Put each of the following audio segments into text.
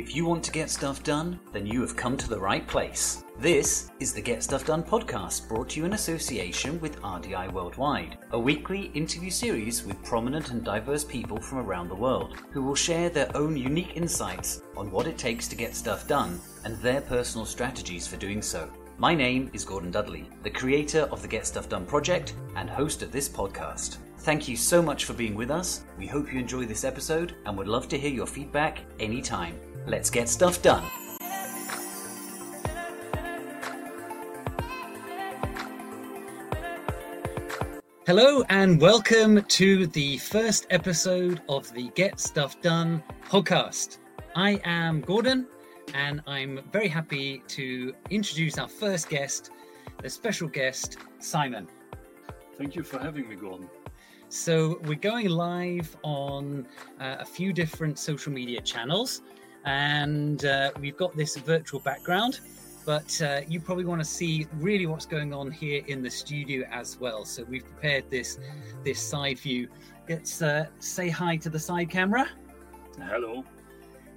If you want to get stuff done, then you have come to the right place. This is the Get Stuff Done podcast brought to you in association with RDI Worldwide, a weekly interview series with prominent and diverse people from around the world who will share their own unique insights on what it takes to get stuff done and their personal strategies for doing so. My name is Gordon Dudley, the creator of the Get Stuff Done project and host of this podcast. Thank you so much for being with us. We hope you enjoy this episode and would love to hear your feedback anytime. Let's get stuff done. Hello, and welcome to the first episode of the Get Stuff Done podcast. I am Gordon, and I'm very happy to introduce our first guest, the special guest, Simon. Thank you for having me, Gordon. So, we're going live on uh, a few different social media channels and uh, we've got this virtual background but uh, you probably want to see really what's going on here in the studio as well so we've prepared this this side view let's uh, say hi to the side camera hello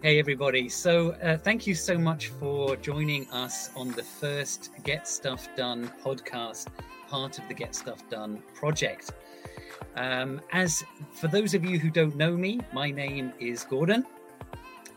hey everybody so uh, thank you so much for joining us on the first get stuff done podcast part of the get stuff done project um, as for those of you who don't know me my name is gordon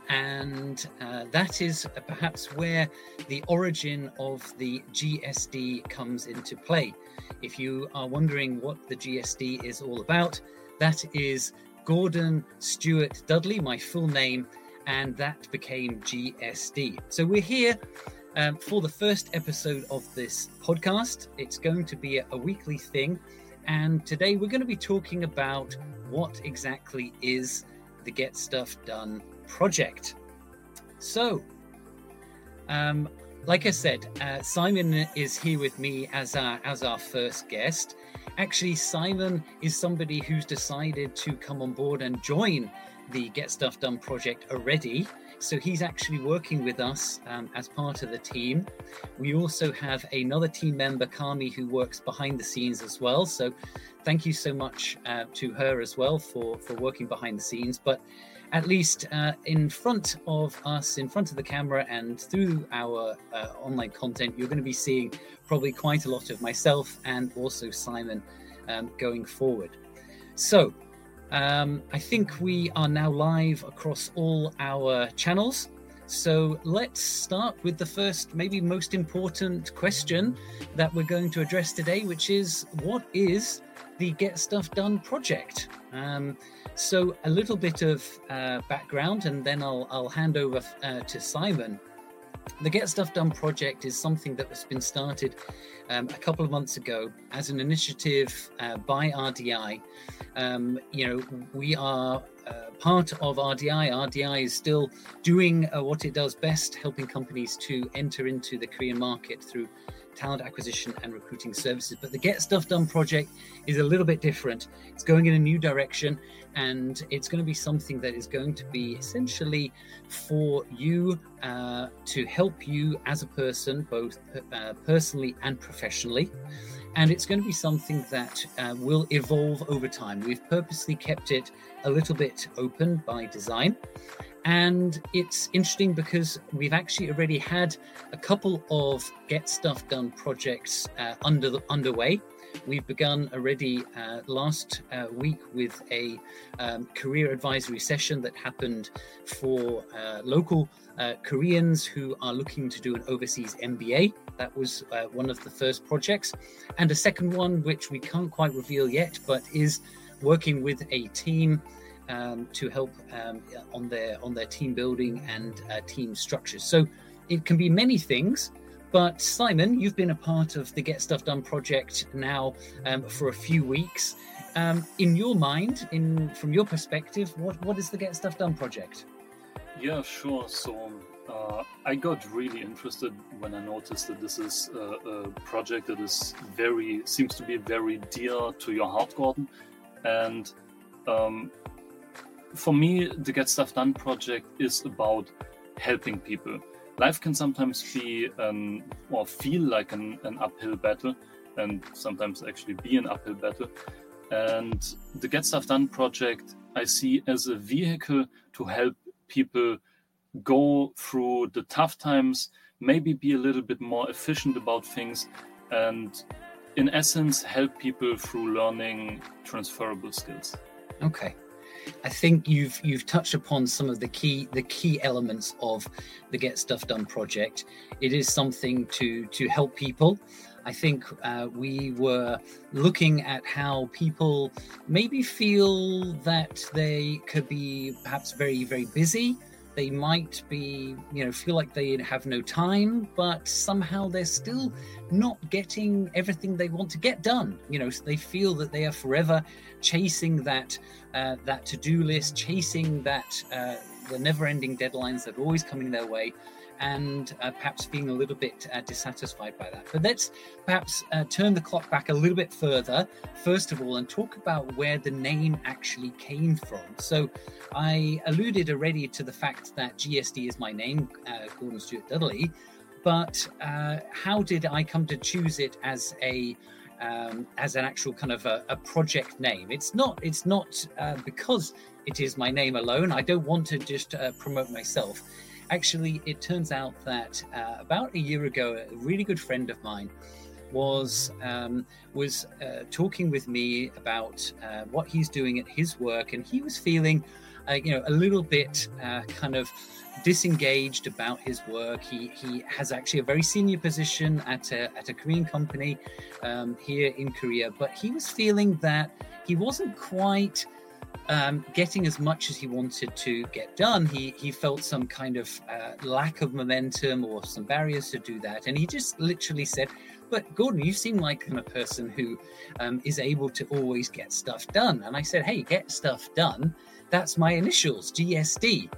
and uh, that is perhaps where the origin of the GSD comes into play. If you are wondering what the GSD is all about, that is Gordon Stewart Dudley, my full name, and that became GSD. So we're here um, for the first episode of this podcast. It's going to be a, a weekly thing, and today we're going to be talking about what exactly is the Get Stuff Done project. So, um, like I said, uh, Simon is here with me as our as our first guest. Actually, Simon is somebody who's decided to come on board and join the Get Stuff Done project already. So he's actually working with us um, as part of the team. We also have another team member, Kami, who works behind the scenes as well. So thank you so much uh, to her as well for for working behind the scenes. But at least uh, in front of us, in front of the camera, and through our uh, online content, you're going to be seeing probably quite a lot of myself and also Simon um, going forward. So, um, I think we are now live across all our channels. So let's start with the first, maybe most important question that we're going to address today, which is what is the Get Stuff Done project? Um, so, a little bit of uh, background, and then I'll, I'll hand over uh, to Simon. The Get Stuff Done project is something that has been started um, a couple of months ago as an initiative uh, by RDI. Um, you know, we are uh, part of RDI. RDI is still doing uh, what it does best, helping companies to enter into the Korean market through talent acquisition and recruiting services. But the Get Stuff Done project is a little bit different. It's going in a new direction and it's going to be something that is going to be essentially for you uh, to help you as a person, both uh, personally and professionally. And it's going to be something that uh, will evolve over time. We've purposely kept it a little bit open by design. And it's interesting because we've actually already had a couple of Get Stuff Done projects uh, under the, underway. We've begun already uh, last uh, week with a um, career advisory session that happened for uh, local uh, Koreans who are looking to do an overseas MBA. That was uh, one of the first projects. And a second one, which we can't quite reveal yet, but is working with a team. Um, to help um, on their on their team building and uh, team structures. So it can be many things, but Simon, you've been a part of the Get Stuff Done project now um, for a few weeks. Um, in your mind, in from your perspective, what what is the Get Stuff Done project? Yeah, sure. So uh, I got really interested when I noticed that this is a, a, project that is very seems to be very dear to your heart, Gordon. And um, for me, the Get Stuff Done project is about helping people life can sometimes be um, or feel like an, an uphill battle and sometimes actually be an uphill battle. And the Get Stuff Done project I see as a vehicle to help people go through the tough times, maybe be a little bit more efficient about things, and in essence, help people through learning transferable skills. Okay. I think you've you've touched upon some of the key the key elements of the Get Stuff Done project. It is something to to help people. I think uh, we were looking at how people maybe feel that they could be perhaps very very busy they might be you know feel like they have no time but somehow they're still not getting everything they want to get done. You know they feel that they are forever chasing that uh, that to-do list chasing that uh, the never-ending deadlines that are always coming their way and uh, perhaps being a little bit uh, dissatisfied by that. But let's perhaps uh, turn the clock back a little bit further, first of all, and talk about where the name actually came from. So I alluded already to the fact that GSD is my name, uh, Gordon Stuart Dudley, but uh, how did I come to choose it as a um, as an actual kind of a, a, project name. It's not. It's not uh, because it is my name alone. I don't want to just uh, promote myself. Actually, it turns out that uh, about a year ago, a really good friend of mine was um, was uh, talking with me about uh, what he's doing at his work, and he was feeling, uh, you know, a little bit uh, kind of disengaged about his work. He he has actually a very senior position at a at a Korean company um, here in Korea, but he was feeling that he wasn't quite um, getting as much as he wanted to get done, he he felt some kind of uh, lack of momentum or some barriers to do that, and he just literally said, "But Gordon, you seem like a person who um, is able to always get stuff done." And I said, "Hey, get stuff done. That's my initials, GSD."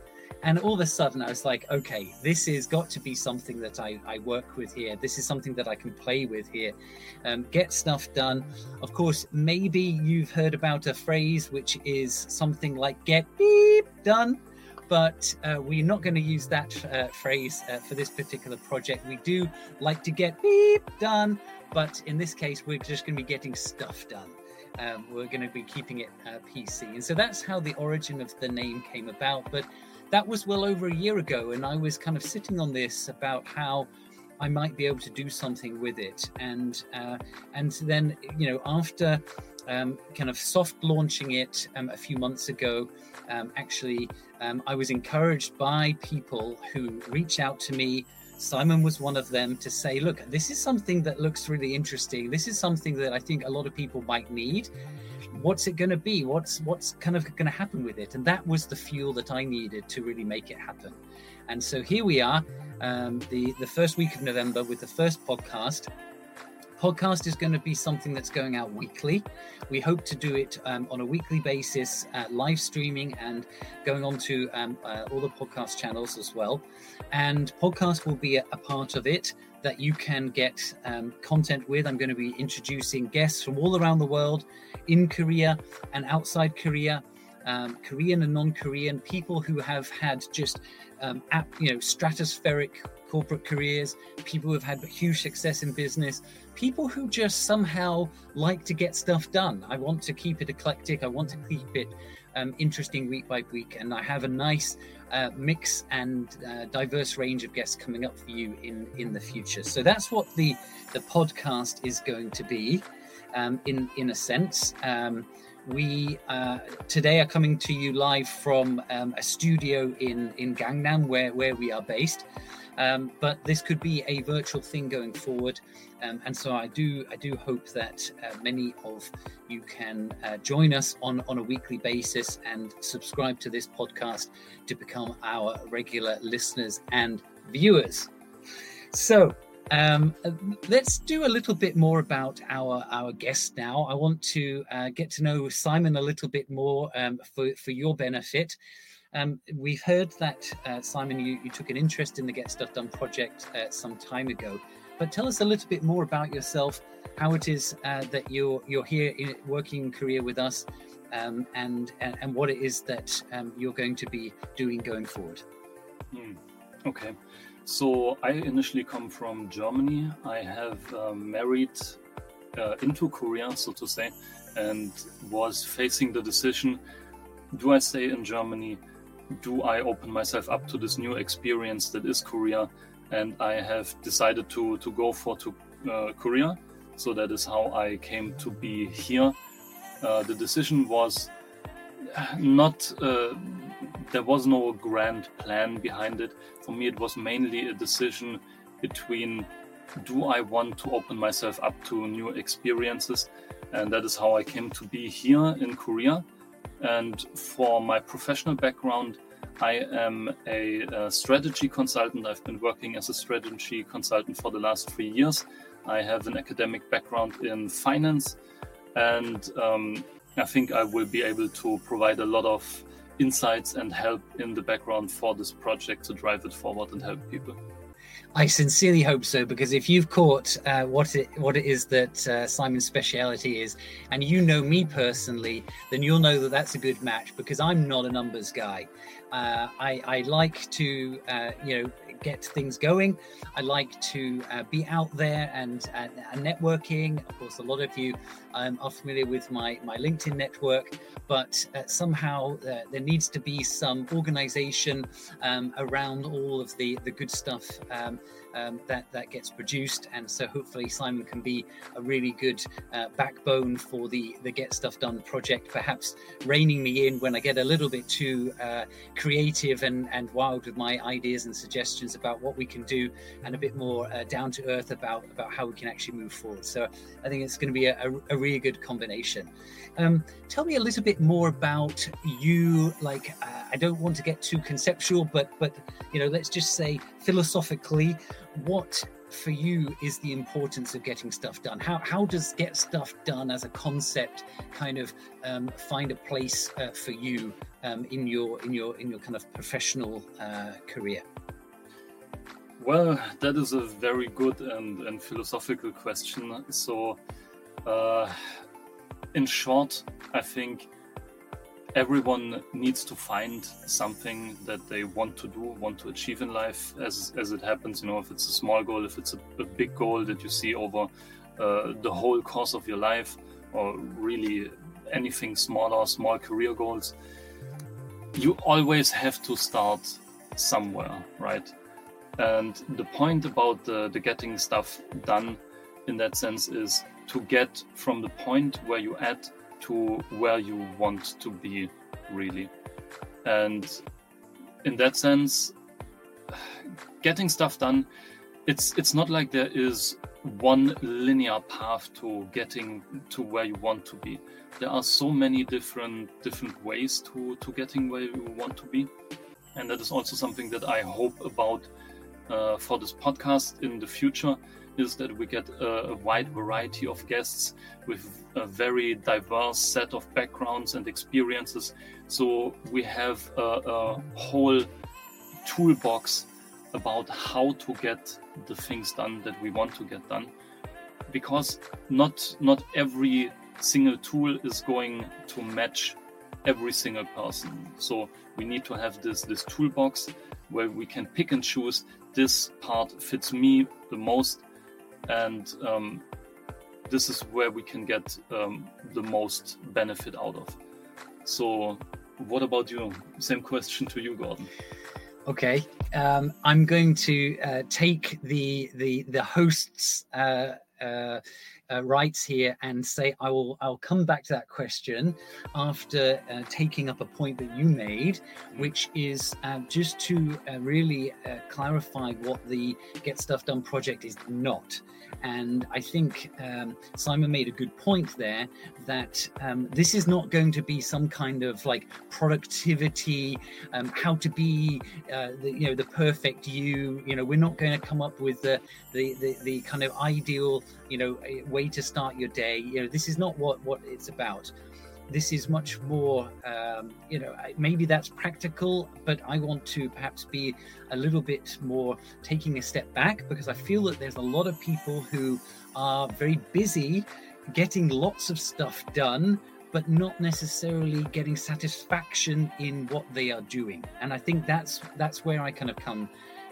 And all of a sudden, I was like, okay, this has got to be something that I, I work with here. This is something that I can play with here. Um, get stuff done. Of course, maybe you've heard about a phrase which is something like get beep done but uh, we're not going to use that uh, phrase uh, for this particular project. We do like to get beep done, but in this case, we're just going to be getting stuff done. Um, we're going to be keeping it uh, PC. And so that's how the origin of the name came about. But that was well over a year ago, and I was kind of sitting on this about how I might be able to do something with it, and uh, and then you know after um, kind of soft launching it um, a few months ago, um, actually um, I was encouraged by people who reached out to me. Simon was one of them to say, look, this is something that looks really interesting. This is something that I think a lot of people might need what's it going to be? What's what's kind of going to happen with it? And that was the fuel that i needed to really make it happen. And so here we are um, the the first week of november with the first podcast. Podcast is going to be something that's going out weekly. We hope to do it um, on a weekly basis uh, live streaming and going on to um, uh, all the podcast channels as well. And podcast will be a, a part of it that you can get um, content with. I'm going to be introducing guests from all around the world in Korea and outside Korea, um, Korean and non Korean, people who have had just um, you know stratospheric corporate careers, people who have had huge success in business, people who just somehow like to get stuff done. I want to keep it eclectic. I want to keep it um, interesting week by week, and I have a nice uh, mix and uh, diverse range of guests coming up for you in in the future. So that's what the the podcast is going to be, um, in in a sense. Um, we uh, today are coming to you live from um, a studio in in Gangnam, where where we are based. Um, but this could be a virtual thing going forward, um, and so I do I do hope that uh, many of you can uh, join us on on a weekly basis and subscribe to this podcast to become our regular listeners and viewers. So. Um, let's do a little bit more about our our guest now. I want to uh, get to know Simon a little bit more um, for for your benefit. Um, we've heard that, uh, Simon, you, you, took an interest in the Get Stuff Done project uh, some time ago. But tell us a little bit more about yourself, how it is uh, that you're you're here in, working career with us, um, and, and, and what it is that um, you're going to be doing going forward. Mm. Okay, so I initially come from Germany. I have uh, married uh, into Korea, so to say, and was facing the decision: do I stay in Germany? do I open myself up to this new experience that is Korea? And I have decided to to go for to uh, Korea. So that is how I came to be here. Uh, the decision was not uh, there was no grand plan behind it. For me, it was mainly a decision between do I want to open myself up to new experiences, and that is how I came to be here in Korea. And for my professional background, I am a, a, strategy consultant. I've been working as a strategy consultant for the last three years. I have an academic background in finance, and um, I think I will be able to provide a lot of insights and help in the background for this project to drive it forward and help people. I sincerely hope so because if you've caught uh, what it what it is that uh, Simon's speciality is, and you know me personally, then you'll know that that's a good match because I'm not a numbers guy. Uh, I, I, like to uh, you know get things going. I like to uh, be out there and, and, and, networking. Of course, a lot of you um, are familiar with my, my LinkedIn network, but uh, somehow uh, there needs to be some organization um, around all of the, the good stuff. Um, um, that that gets produced, and so hopefully Simon can be a really good uh, backbone for the the Get Stuff Done project. Perhaps reining me in when I get a little bit too uh, creative and and wild with my ideas and suggestions about what we can do, and a bit more uh, down to earth about about how we can actually move forward. So I think it's going to be a, a, a really good combination. Um, tell me a little bit more about you. Like, uh, I don't want to get too conceptual, but but you know, let's just say philosophically, what for you is the importance of getting stuff done? How how does get stuff done as a concept kind of um, find a place uh, for you um, in your in your in your kind of professional uh, career? Well, that is a very good and, and philosophical question. So, uh, in short, I think everyone needs to find something that they want to do, want to achieve in life as, as it happens. You know, if it's a small goal, if it's a, a big goal that you see over uh, the whole course of your life, or really anything smaller, small career goals, you always have to start somewhere, right? And the point about the, the getting stuff done in that sense is to get from the point where you at to where you want to be really. And in that sense getting stuff done it's it's not like there is one linear path to getting to where you want to be. There are so many different different ways to to getting where you want to be. And that is also something that i hope about uh, for this podcast in the future is that we get a, wide variety of guests with a very diverse set of backgrounds and experiences. So we have a, a whole toolbox about how to get the things done that we want to get done because not not every single tool is going to match every single person so we need to have this this toolbox where we can pick and choose this part fits me the most and um, this is where we can get um, the most benefit out of. So, what about you? Same question to you, Gordon. Okay, um, I'm going to uh, take the the the host's uh, uh, uh, rights here and say I will I'll come back to that question after uh, taking up a point that you made, which is uh, just to uh, really uh, clarify what the Get Stuff Done project is not. And I think um, Simon made a good point there that um, this is not going to be some kind of like productivity, um, how to be, uh, the, you know, the perfect you. You know, we're not going to come up with the, the the, the kind of ideal, you know, way to start your day. You know, this is not what what it's about this is much more um, you know maybe that's practical but i want to perhaps be a little bit more taking a step back because i feel that there's a lot of people who are very busy getting lots of stuff done but not necessarily getting satisfaction in what they are doing and i think that's that's where i kind of come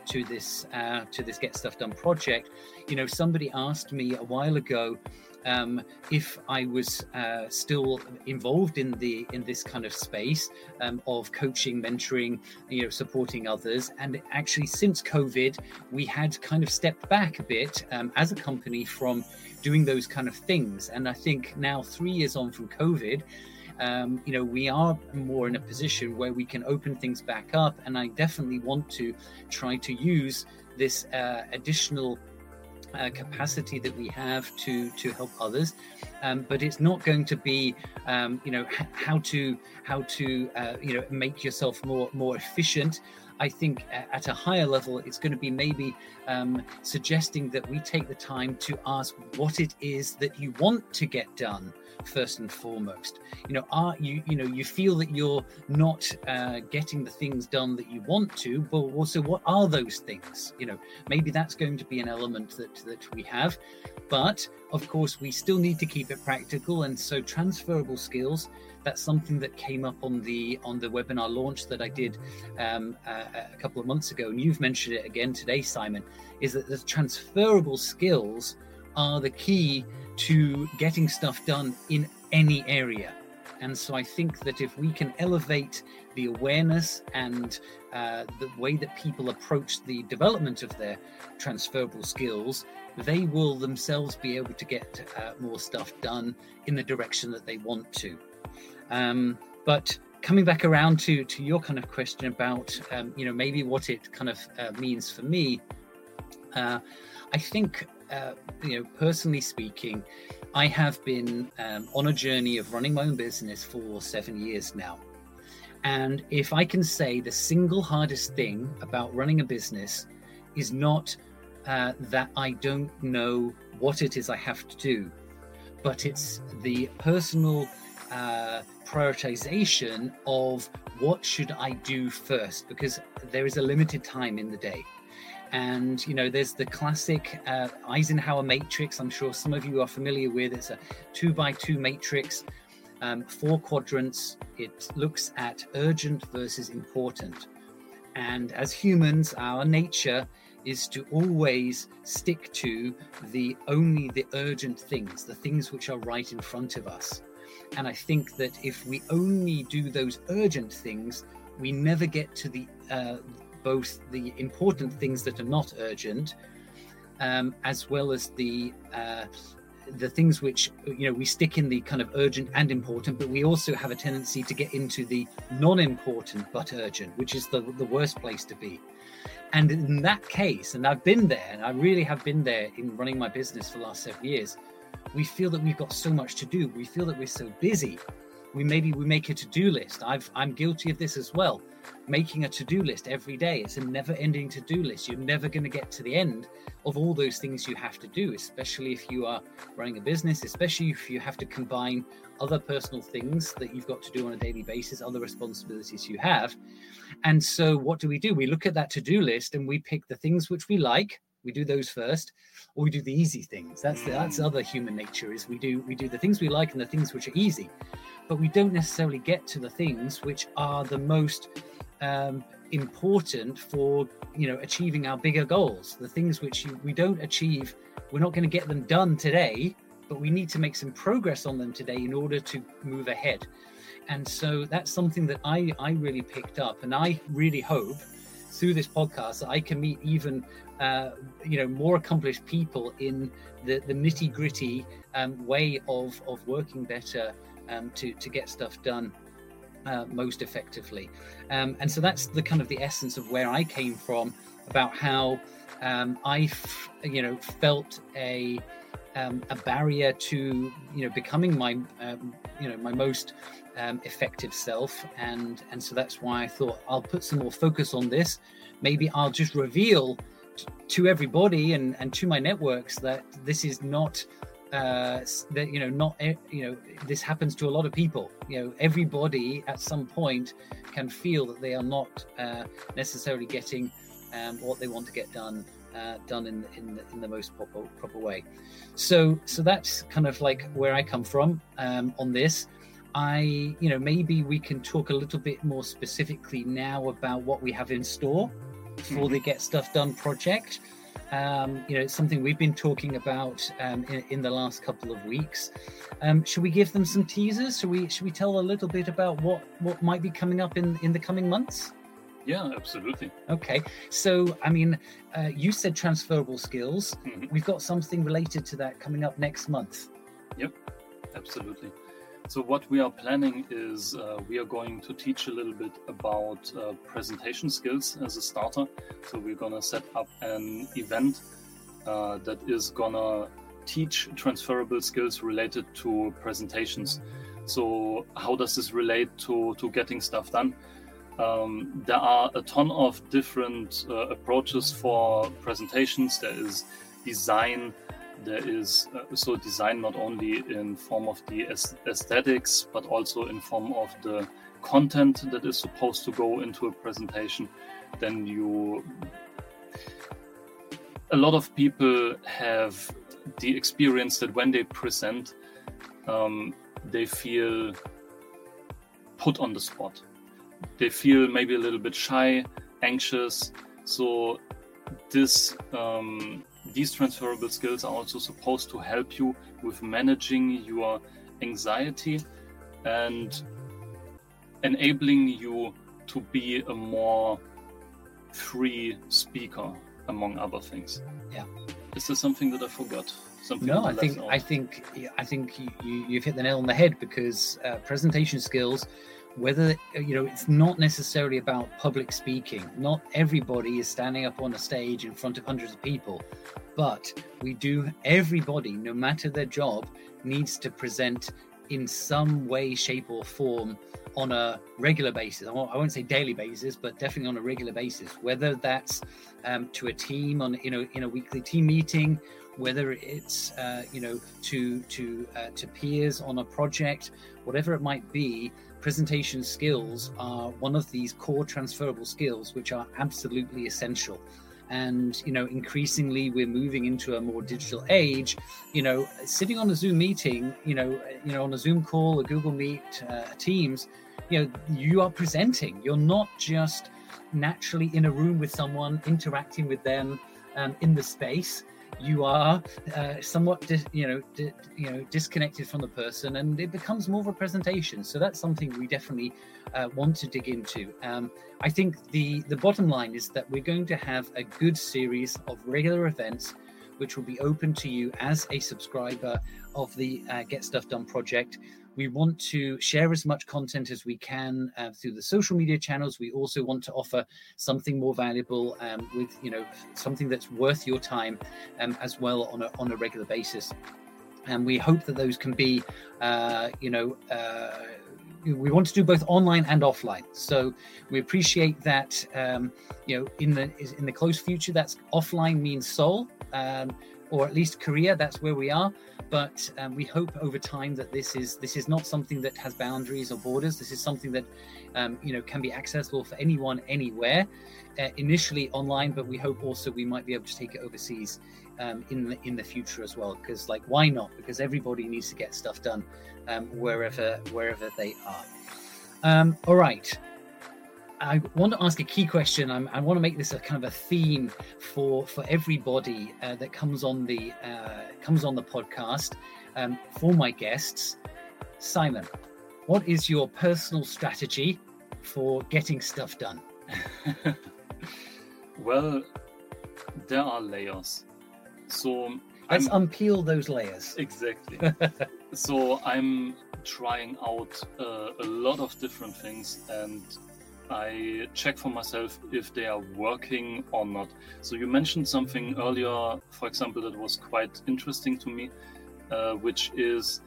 to this uh, to this get stuff done project you know somebody asked me a while ago um, if I was uh, still involved in the in this kind of space um, of coaching, mentoring, you know, supporting others. And actually, since COVID, we had kind of stepped back a bit um, as a company from doing those kind of things. And I think now, three years on from COVID. Um, you know, we are more in a position where we can open things back up. And I definitely want to try to use this uh, additional uh, capacity that we have to to help others um, but it's not going to be um, you know h- how to how to uh, you know make yourself more more efficient I think at a higher level, it's going to be maybe um, suggesting that we take the time to ask what it is that you want to get done first and foremost. You know, are you you know you feel that you're not uh, getting the things done that you want to, but also what are those things? You know, maybe that's going to be an element that that we have, but of course we still need to keep it practical, and so transferable skills. That's something that came up on the on the webinar launch that I did um, uh, a couple of months ago, and you've mentioned it again today, Simon. Is that the transferable skills are the key to getting stuff done in any area. And so I think that if we can elevate the awareness and uh, the way that people approach the development of their transferable skills, they will themselves be able to get uh, more stuff done in the direction that they want to. Um, but coming back around to to your kind of question about um, you know maybe what it kind of uh, means for me, uh, I think uh, you know, personally speaking, I have been um, on a journey of running my own business for seven years now. And if I can say the single hardest thing about running a business is not uh, that I don't know what it is I have to do, but it's the personal uh, prioritization of what should I do first, because there is a limited time in the day. And you know, there's the classic uh, Eisenhower matrix. I'm sure some of you are familiar with. It's a two by two matrix, um, four quadrants. It looks at urgent versus important. And as humans, our nature is to always stick to the only the urgent things, the things which are right in front of us. And I think that if we only do those urgent things, we never get to the uh, both the important things that are not urgent, um, as well as the uh, the things which you know we stick in the kind of urgent and important, but we also have a tendency to get into the non-important but urgent, which is the the worst place to be. And in that case, and I've been there, and I really have been there in running my business for the last seven years, we feel that we've got so much to do. We feel that we're so busy. We maybe we make a to-do list. I've I'm guilty of this as well making a to-do list every day. It's a never-ending to-do list. You're never going to get to the end of all those things you have to do especially if you are running a business especially if you have to combine other personal things that you've got to do on a daily basis other responsibilities you have. And so what do we do? We look at that to-do list and we pick the things which we like. We do those first or we do the easy things. That's the, that's mm. other human nature is we do we do the things we like and the things which are easy. But we don't necessarily get to the things which are the most um, important for you know achieving our bigger goals the things which you, we don't achieve we're not going to get them done today but we need to make some progress on them today in order to move ahead. And so that's something that i i really picked up and i really hope through this podcast that i can meet even uh, you know more accomplished people in the the nitty gritty um, way of of working better um, to to get stuff done uh, most effectively. Um, and so that's the kind of the essence of where I came from about how um, I, f- you know, felt a um, a barrier to you know becoming my um, you know my most um, effective self, and and so that's why I thought I'll put some more focus on this. Maybe I'll just reveal t- to everybody and and to my networks that this is not uh, that you know not you know this happens to a lot of people. You know everybody at some point can feel that they are not uh, necessarily getting um, what they want to get done uh, done in in the, in the most proper proper way. So so that's kind of like where i come from um, on this. I you know maybe we can talk a little bit more specifically now about what we have in store for mm-hmm. the get stuff done project Um, you know, it's something we've been talking about um, in, in, the last couple of weeks. Um, should we give them some teasers? Should we should we tell a little bit about what what might be coming up in in the coming months? Yeah, absolutely. Okay, so I mean, uh, you said transferable skills. Mm-hmm. We've got something related to that coming up next month. Yep, absolutely. So what we are planning is uh, we are going to teach a little bit about uh, presentation skills as a starter. So we're gonna set up an event uh, that is gonna teach transferable skills related to presentations. So how does this relate to to getting stuff done? Um, there are a ton of different uh, approaches for presentations. There is design there is uh, so design not only in form of the aesthetics but also in form of the content that is supposed to go into a presentation then you a lot of people have the experience that when they present um, they feel put on the spot. They feel maybe a little bit shy anxious. So this um, these transferable skills are also supposed to help you with managing your anxiety and enabling you to be a more free speaker among other things. Yeah. Is there something that i forgot? Something no i think i think i think you, you've hit the nail on the head because uh, presentation skills whether you know it's not necessarily about public speaking. Not everybody is standing up on a stage in front of hundreds of people but we do everybody no matter their job needs to present in some way shape or form on a regular basis. I won't, say daily basis but definitely on a regular basis. Whether that's um, to a team on you know in a weekly team meeting whether it's uh, you know to to uh, to peers on a project whatever it might be presentation skills are one of these core transferable skills which are absolutely essential. And you know increasingly we're moving into a more digital age you know sitting on a zoom meeting you know you know on a zoom call a google meet uh, teams you know you are presenting. You're not just naturally in a room with someone interacting with them um, in the space you are uh, somewhat dis, you know di, you know disconnected from the person and it becomes more of a presentation. So that's something we definitely uh, want to dig into. Um, i think the the bottom line is that we're going to have a good series of regular events which will be open to you as a subscriber of the uh, get stuff done project we want to share as much content as we can uh, through the social media channels. We also want to offer something more valuable um, with, you know, something that's worth your time um, as well on a, on a regular basis. And we hope that those can be, uh, you know, uh, we want to do both online and offline. So we appreciate that. Um, you know, in the in the close future, that's offline means Seoul, um, or at least Korea. That's where we are but um, we hope over time that this is this is not something that has boundaries or borders. This is something that um, you know can be accessible for anyone anywhere. Uh, initially online, but we hope also we might be able to take it overseas um, in the in the future as well. Because like, why not? Because everybody needs to get stuff done um, wherever wherever they are. Um, all right. I want to ask a key question. I'm, i want to make this a kind of a theme for for everybody uh, that comes on the uh, comes on the podcast um, for my guests. Simon, what is your personal strategy for getting stuff done? well, there are layers. So let's I'm, unpeel those layers. Exactly. so I'm trying out uh, a lot of different things and I check for myself if they are working or not. So you mentioned something earlier, for example, that was quite interesting to me, uh, which is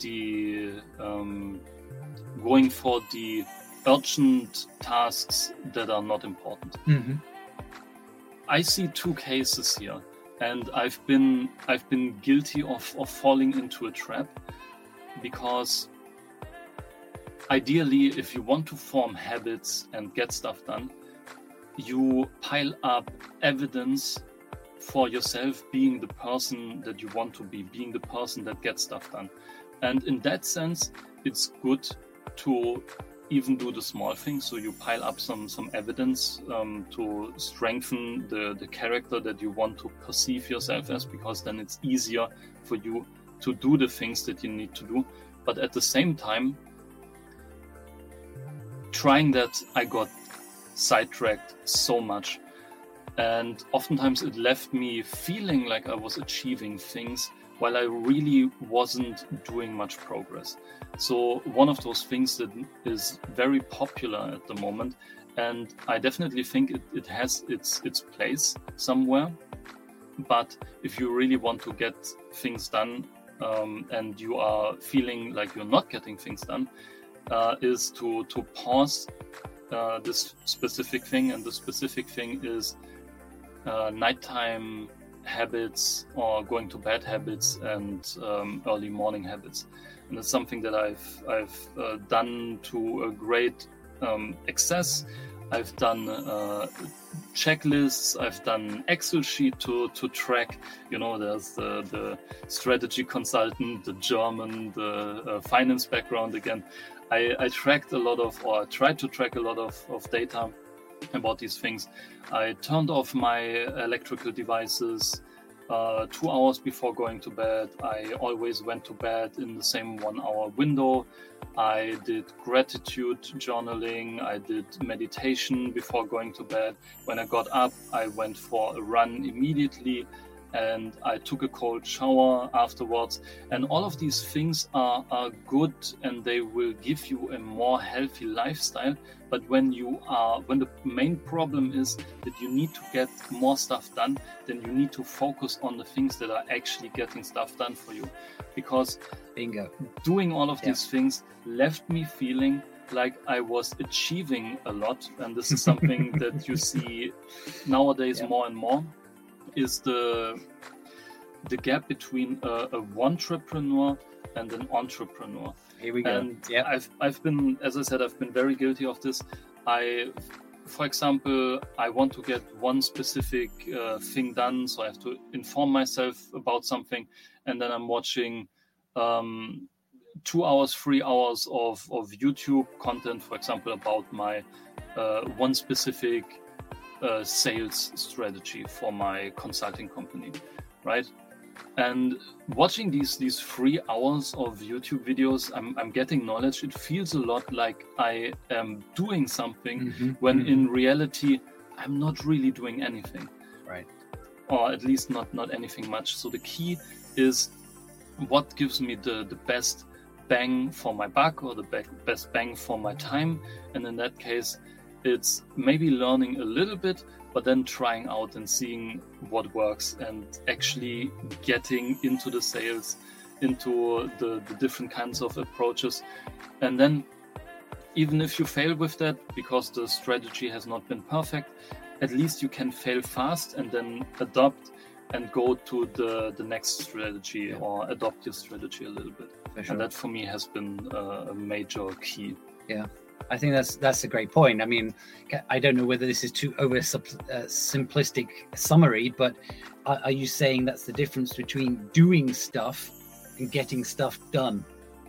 the um, going for the urgent tasks that are not important. Mm-hmm. I see two cases here, and I've been I've been guilty of, of falling into a trap because ideally, if you want to form habits and get stuff done, you pile up evidence for yourself being the person that you want to be, being the person that gets stuff done. And in that sense, it's good to even do the small things. So you pile up some some evidence um, to strengthen the the character that you want to perceive yourself as, because then it's easier for you to do the things that you need to do. But at the same time, trying that, I got sidetracked so much. And oftentimes it left me feeling like I was achieving things while I really wasn't doing much progress. So, one of those things that is very popular at the moment, and I definitely think it, it has its, its place somewhere. But if you really want to get things done um, and you are feeling like you're not getting things done, uh, is to, to pause uh, this specific thing. And the specific thing is uh, nighttime habits or going to bed habits and um, early morning habits. And it's something that I've I've uh, done to a great um, excess. I've done uh, checklists. I've done Excel sheet to to track. You know, there's the the strategy consultant, the German, the uh, finance background again. I, I tracked a lot of, or I tried to track a lot of, of data about these things. I turned off my electrical devices uh, two hours before going to bed. I always went to bed in the same one hour window. I did gratitude journaling. I did meditation before going to bed. When I got up, I went for a run immediately and I took a cold shower afterwards. And all of these things are, are good and they will give you a more healthy lifestyle. But when you are, when the main problem is that you need to get more stuff done, then you need to focus on the things that are actually getting stuff done for you. Because bingo, doing all of yeah. these things left me feeling like I was achieving a lot. And this is something that you see nowadays yeah. more and more is the the gap between a, a wantrepreneur and an entrepreneur. Here we go. And yeah, I've I've been, as I said, I've been very guilty of this. I, for example, I want to get one specific uh, thing done, so I have to inform myself about something, and then I'm watching um, two hours, three hours of of YouTube content, for example, about my uh, one specific uh, sales strategy for my consulting company, right? And watching these these three hours of YouTube videos, I'm, I'm getting knowledge. It feels a lot like I am doing something mm-hmm. when mm-hmm. in reality I'm not really doing anything. Right. Or at least not not anything much. So the key is what gives me the, the best bang for my buck or the best bang for my time. And in that case, it's maybe learning a little bit, but then trying out and seeing what works and actually getting into the sales, into the, the different kinds of approaches. And then, even if you fail with that because the strategy has not been perfect, at least you can fail fast and then adopt and go to the, the next strategy yeah. or adopt your strategy a little bit. Sure. And that for me has been uh, a major key. Yeah. I think that's that's a great point. I mean, I don't know whether this is too over uh, simplistic summary, but are, are you saying that's the difference between doing stuff and getting stuff done?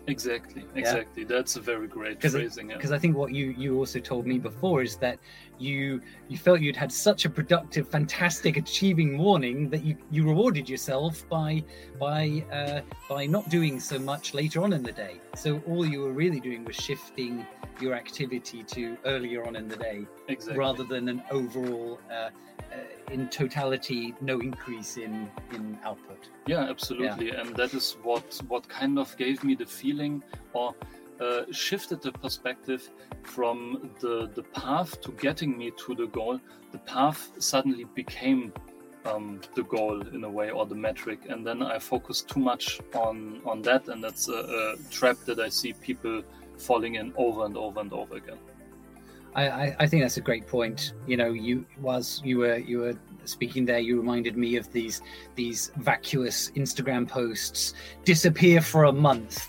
Exactly, exactly. Yeah? That's a very great phrasing. Because yeah. I think what you you also told me before is that you you felt you'd had such a productive, fantastic, achieving morning that you you rewarded yourself by by uh, by not doing so much later on in the day. So all you were really doing was shifting your activity to earlier on in the day, exactly. rather than an overall. Uh, uh, in totality no increase in in output yeah absolutely yeah. and that is what what kind of gave me the feeling or uh, shifted the perspective from the the path to getting me to the goal the path suddenly became um, the goal in a way or the metric and then i focused too much on on that and that's a, a trap that i see people falling in over and over and over again I, I, think that's a great point. You know, you was you were you were speaking there, you reminded me of these these vacuous Instagram posts disappear for a month.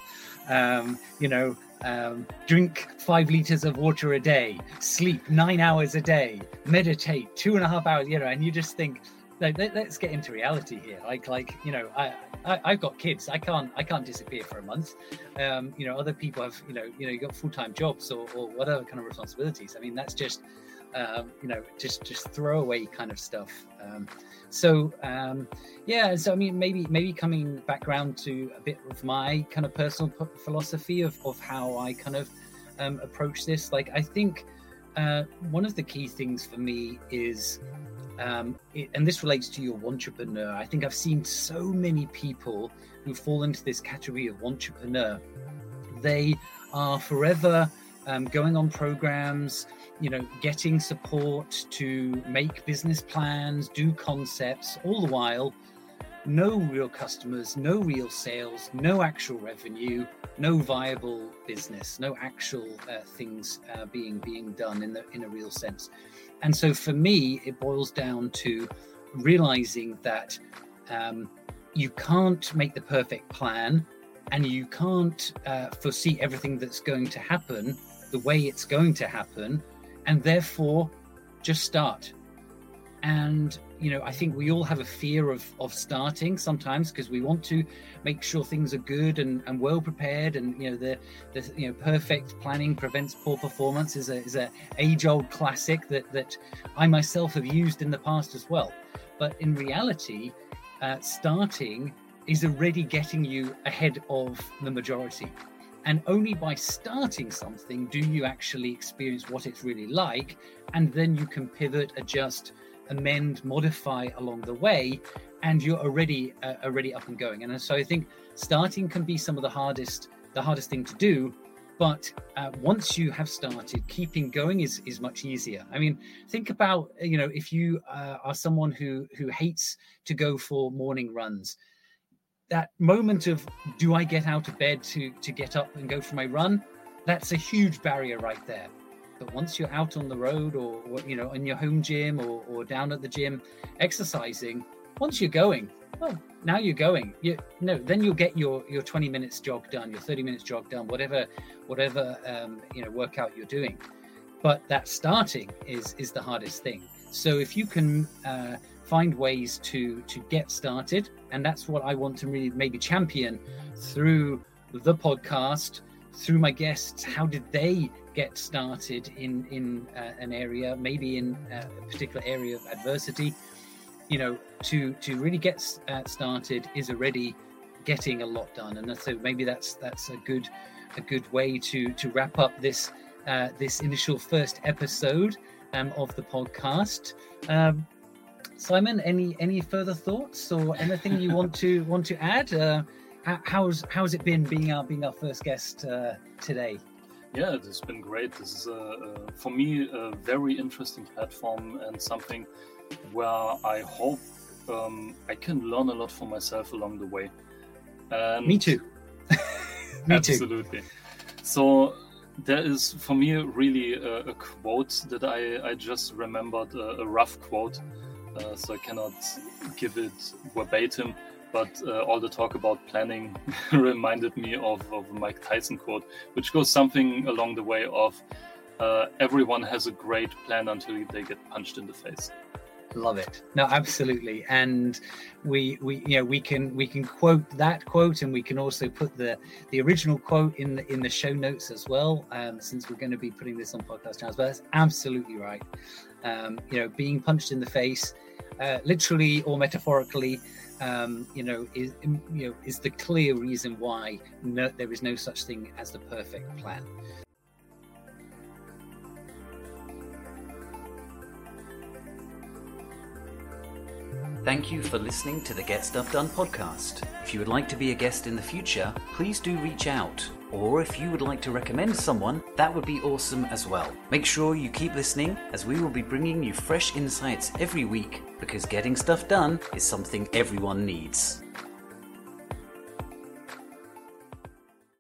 Um, you know, um, drink five liters of water a day, sleep nine hours a day, meditate two and a half hours. You know, and you just think, let, us get into reality here. Like, like you know, I, I have got kids. I can't I can't disappear for a month. Um, you know, other people have you know you know you got full time jobs or, or whatever kind of responsibilities. I mean, that's just um, you know just just throwaway kind of stuff. Um, so um, yeah, so I mean, maybe maybe coming back around to a bit of my kind of personal philosophy of of how I kind of um, approach this. Like, I think uh, one of the key things for me is um, it, and this relates to your wantrepreneur. I think I've seen so many people who fall into this category of wantrepreneur. They are forever um, going on programs, you know, getting support to make business plans, do concepts, all the while, no real customers, no real sales, no actual revenue, no viable business, no actual uh, things uh, being being done in the in a real sense. And so for me, it boils down to realizing that um, you can't make the perfect plan and you can't uh, foresee everything that's going to happen the way it's going to happen. And therefore, just start. And you know, I think we all have a fear of of starting sometimes because we want to make sure things are good and, and well prepared. And you know, the the you know perfect planning prevents poor performance is a is a age old classic that that I myself have used in the past as well. But in reality, uh, starting is already getting you ahead of the majority. And only by starting something do you actually experience what it's really like, and then you can pivot, adjust amend, modify along the way, and you're already uh, already up and going. And so I think starting can be some of the hardest the hardest thing to do. But uh, once you have started, keeping going is is much easier. I mean, think about you know if you uh, are someone who who hates to go for morning runs, that moment of do I get out of bed to to get up and go for my run? That's a huge barrier right there. But once you're out on the road or, or you know in your home gym or, or down at the gym exercising, once you're going, well, now you're going. You no, then you'll get your your 20 minutes jog done, your 30 minutes jog done, whatever whatever um, you know workout you're doing. But that starting is is the hardest thing. So if you can uh, find ways to to get started, and that's what I want to really maybe champion through the podcast, through my guests. How did they get started in in uh, an area, maybe in uh, a particular area of adversity, you know, to to really get uh, started is already getting a lot done, and so maybe that's that's a good a good way to to wrap up this uh, this initial first episode um, of the podcast. Um, Simon, any any further thoughts or anything you want to want to add? Uh, how's how's it been being our being our first guest uh, today? Yeah, it has been great. This is, a, a, for me, a very interesting platform and something where I hope um, I can learn a lot for myself along the way. And me too. me absolutely. Too. So there is, for me, really a, a quote that I, I just remembered, a, rough quote. Uh, so I cannot give it verbatim but uh, all the talk about planning reminded me of, of Mike Tyson quote, which goes something along the way of uh, everyone has a great plan until they get punched in the face. Love it. No absolutely. And we we you know we can we can quote that quote and we can also put the the original quote in the in the show notes as well um, since we're going to be putting this on podcast channels but that's absolutely right. Um, you know being punched in the face uh, literally or metaphorically um, you know, is you know is the clear reason why no, there is no such thing as the perfect plan. Thank you for listening to the Get Stuff Done podcast. If you would like to be a guest in the future, please do reach out. Or if you would like to recommend someone, that would be awesome as well. Make sure you keep listening as we will be bringing you fresh insights every week because getting stuff done is something everyone needs.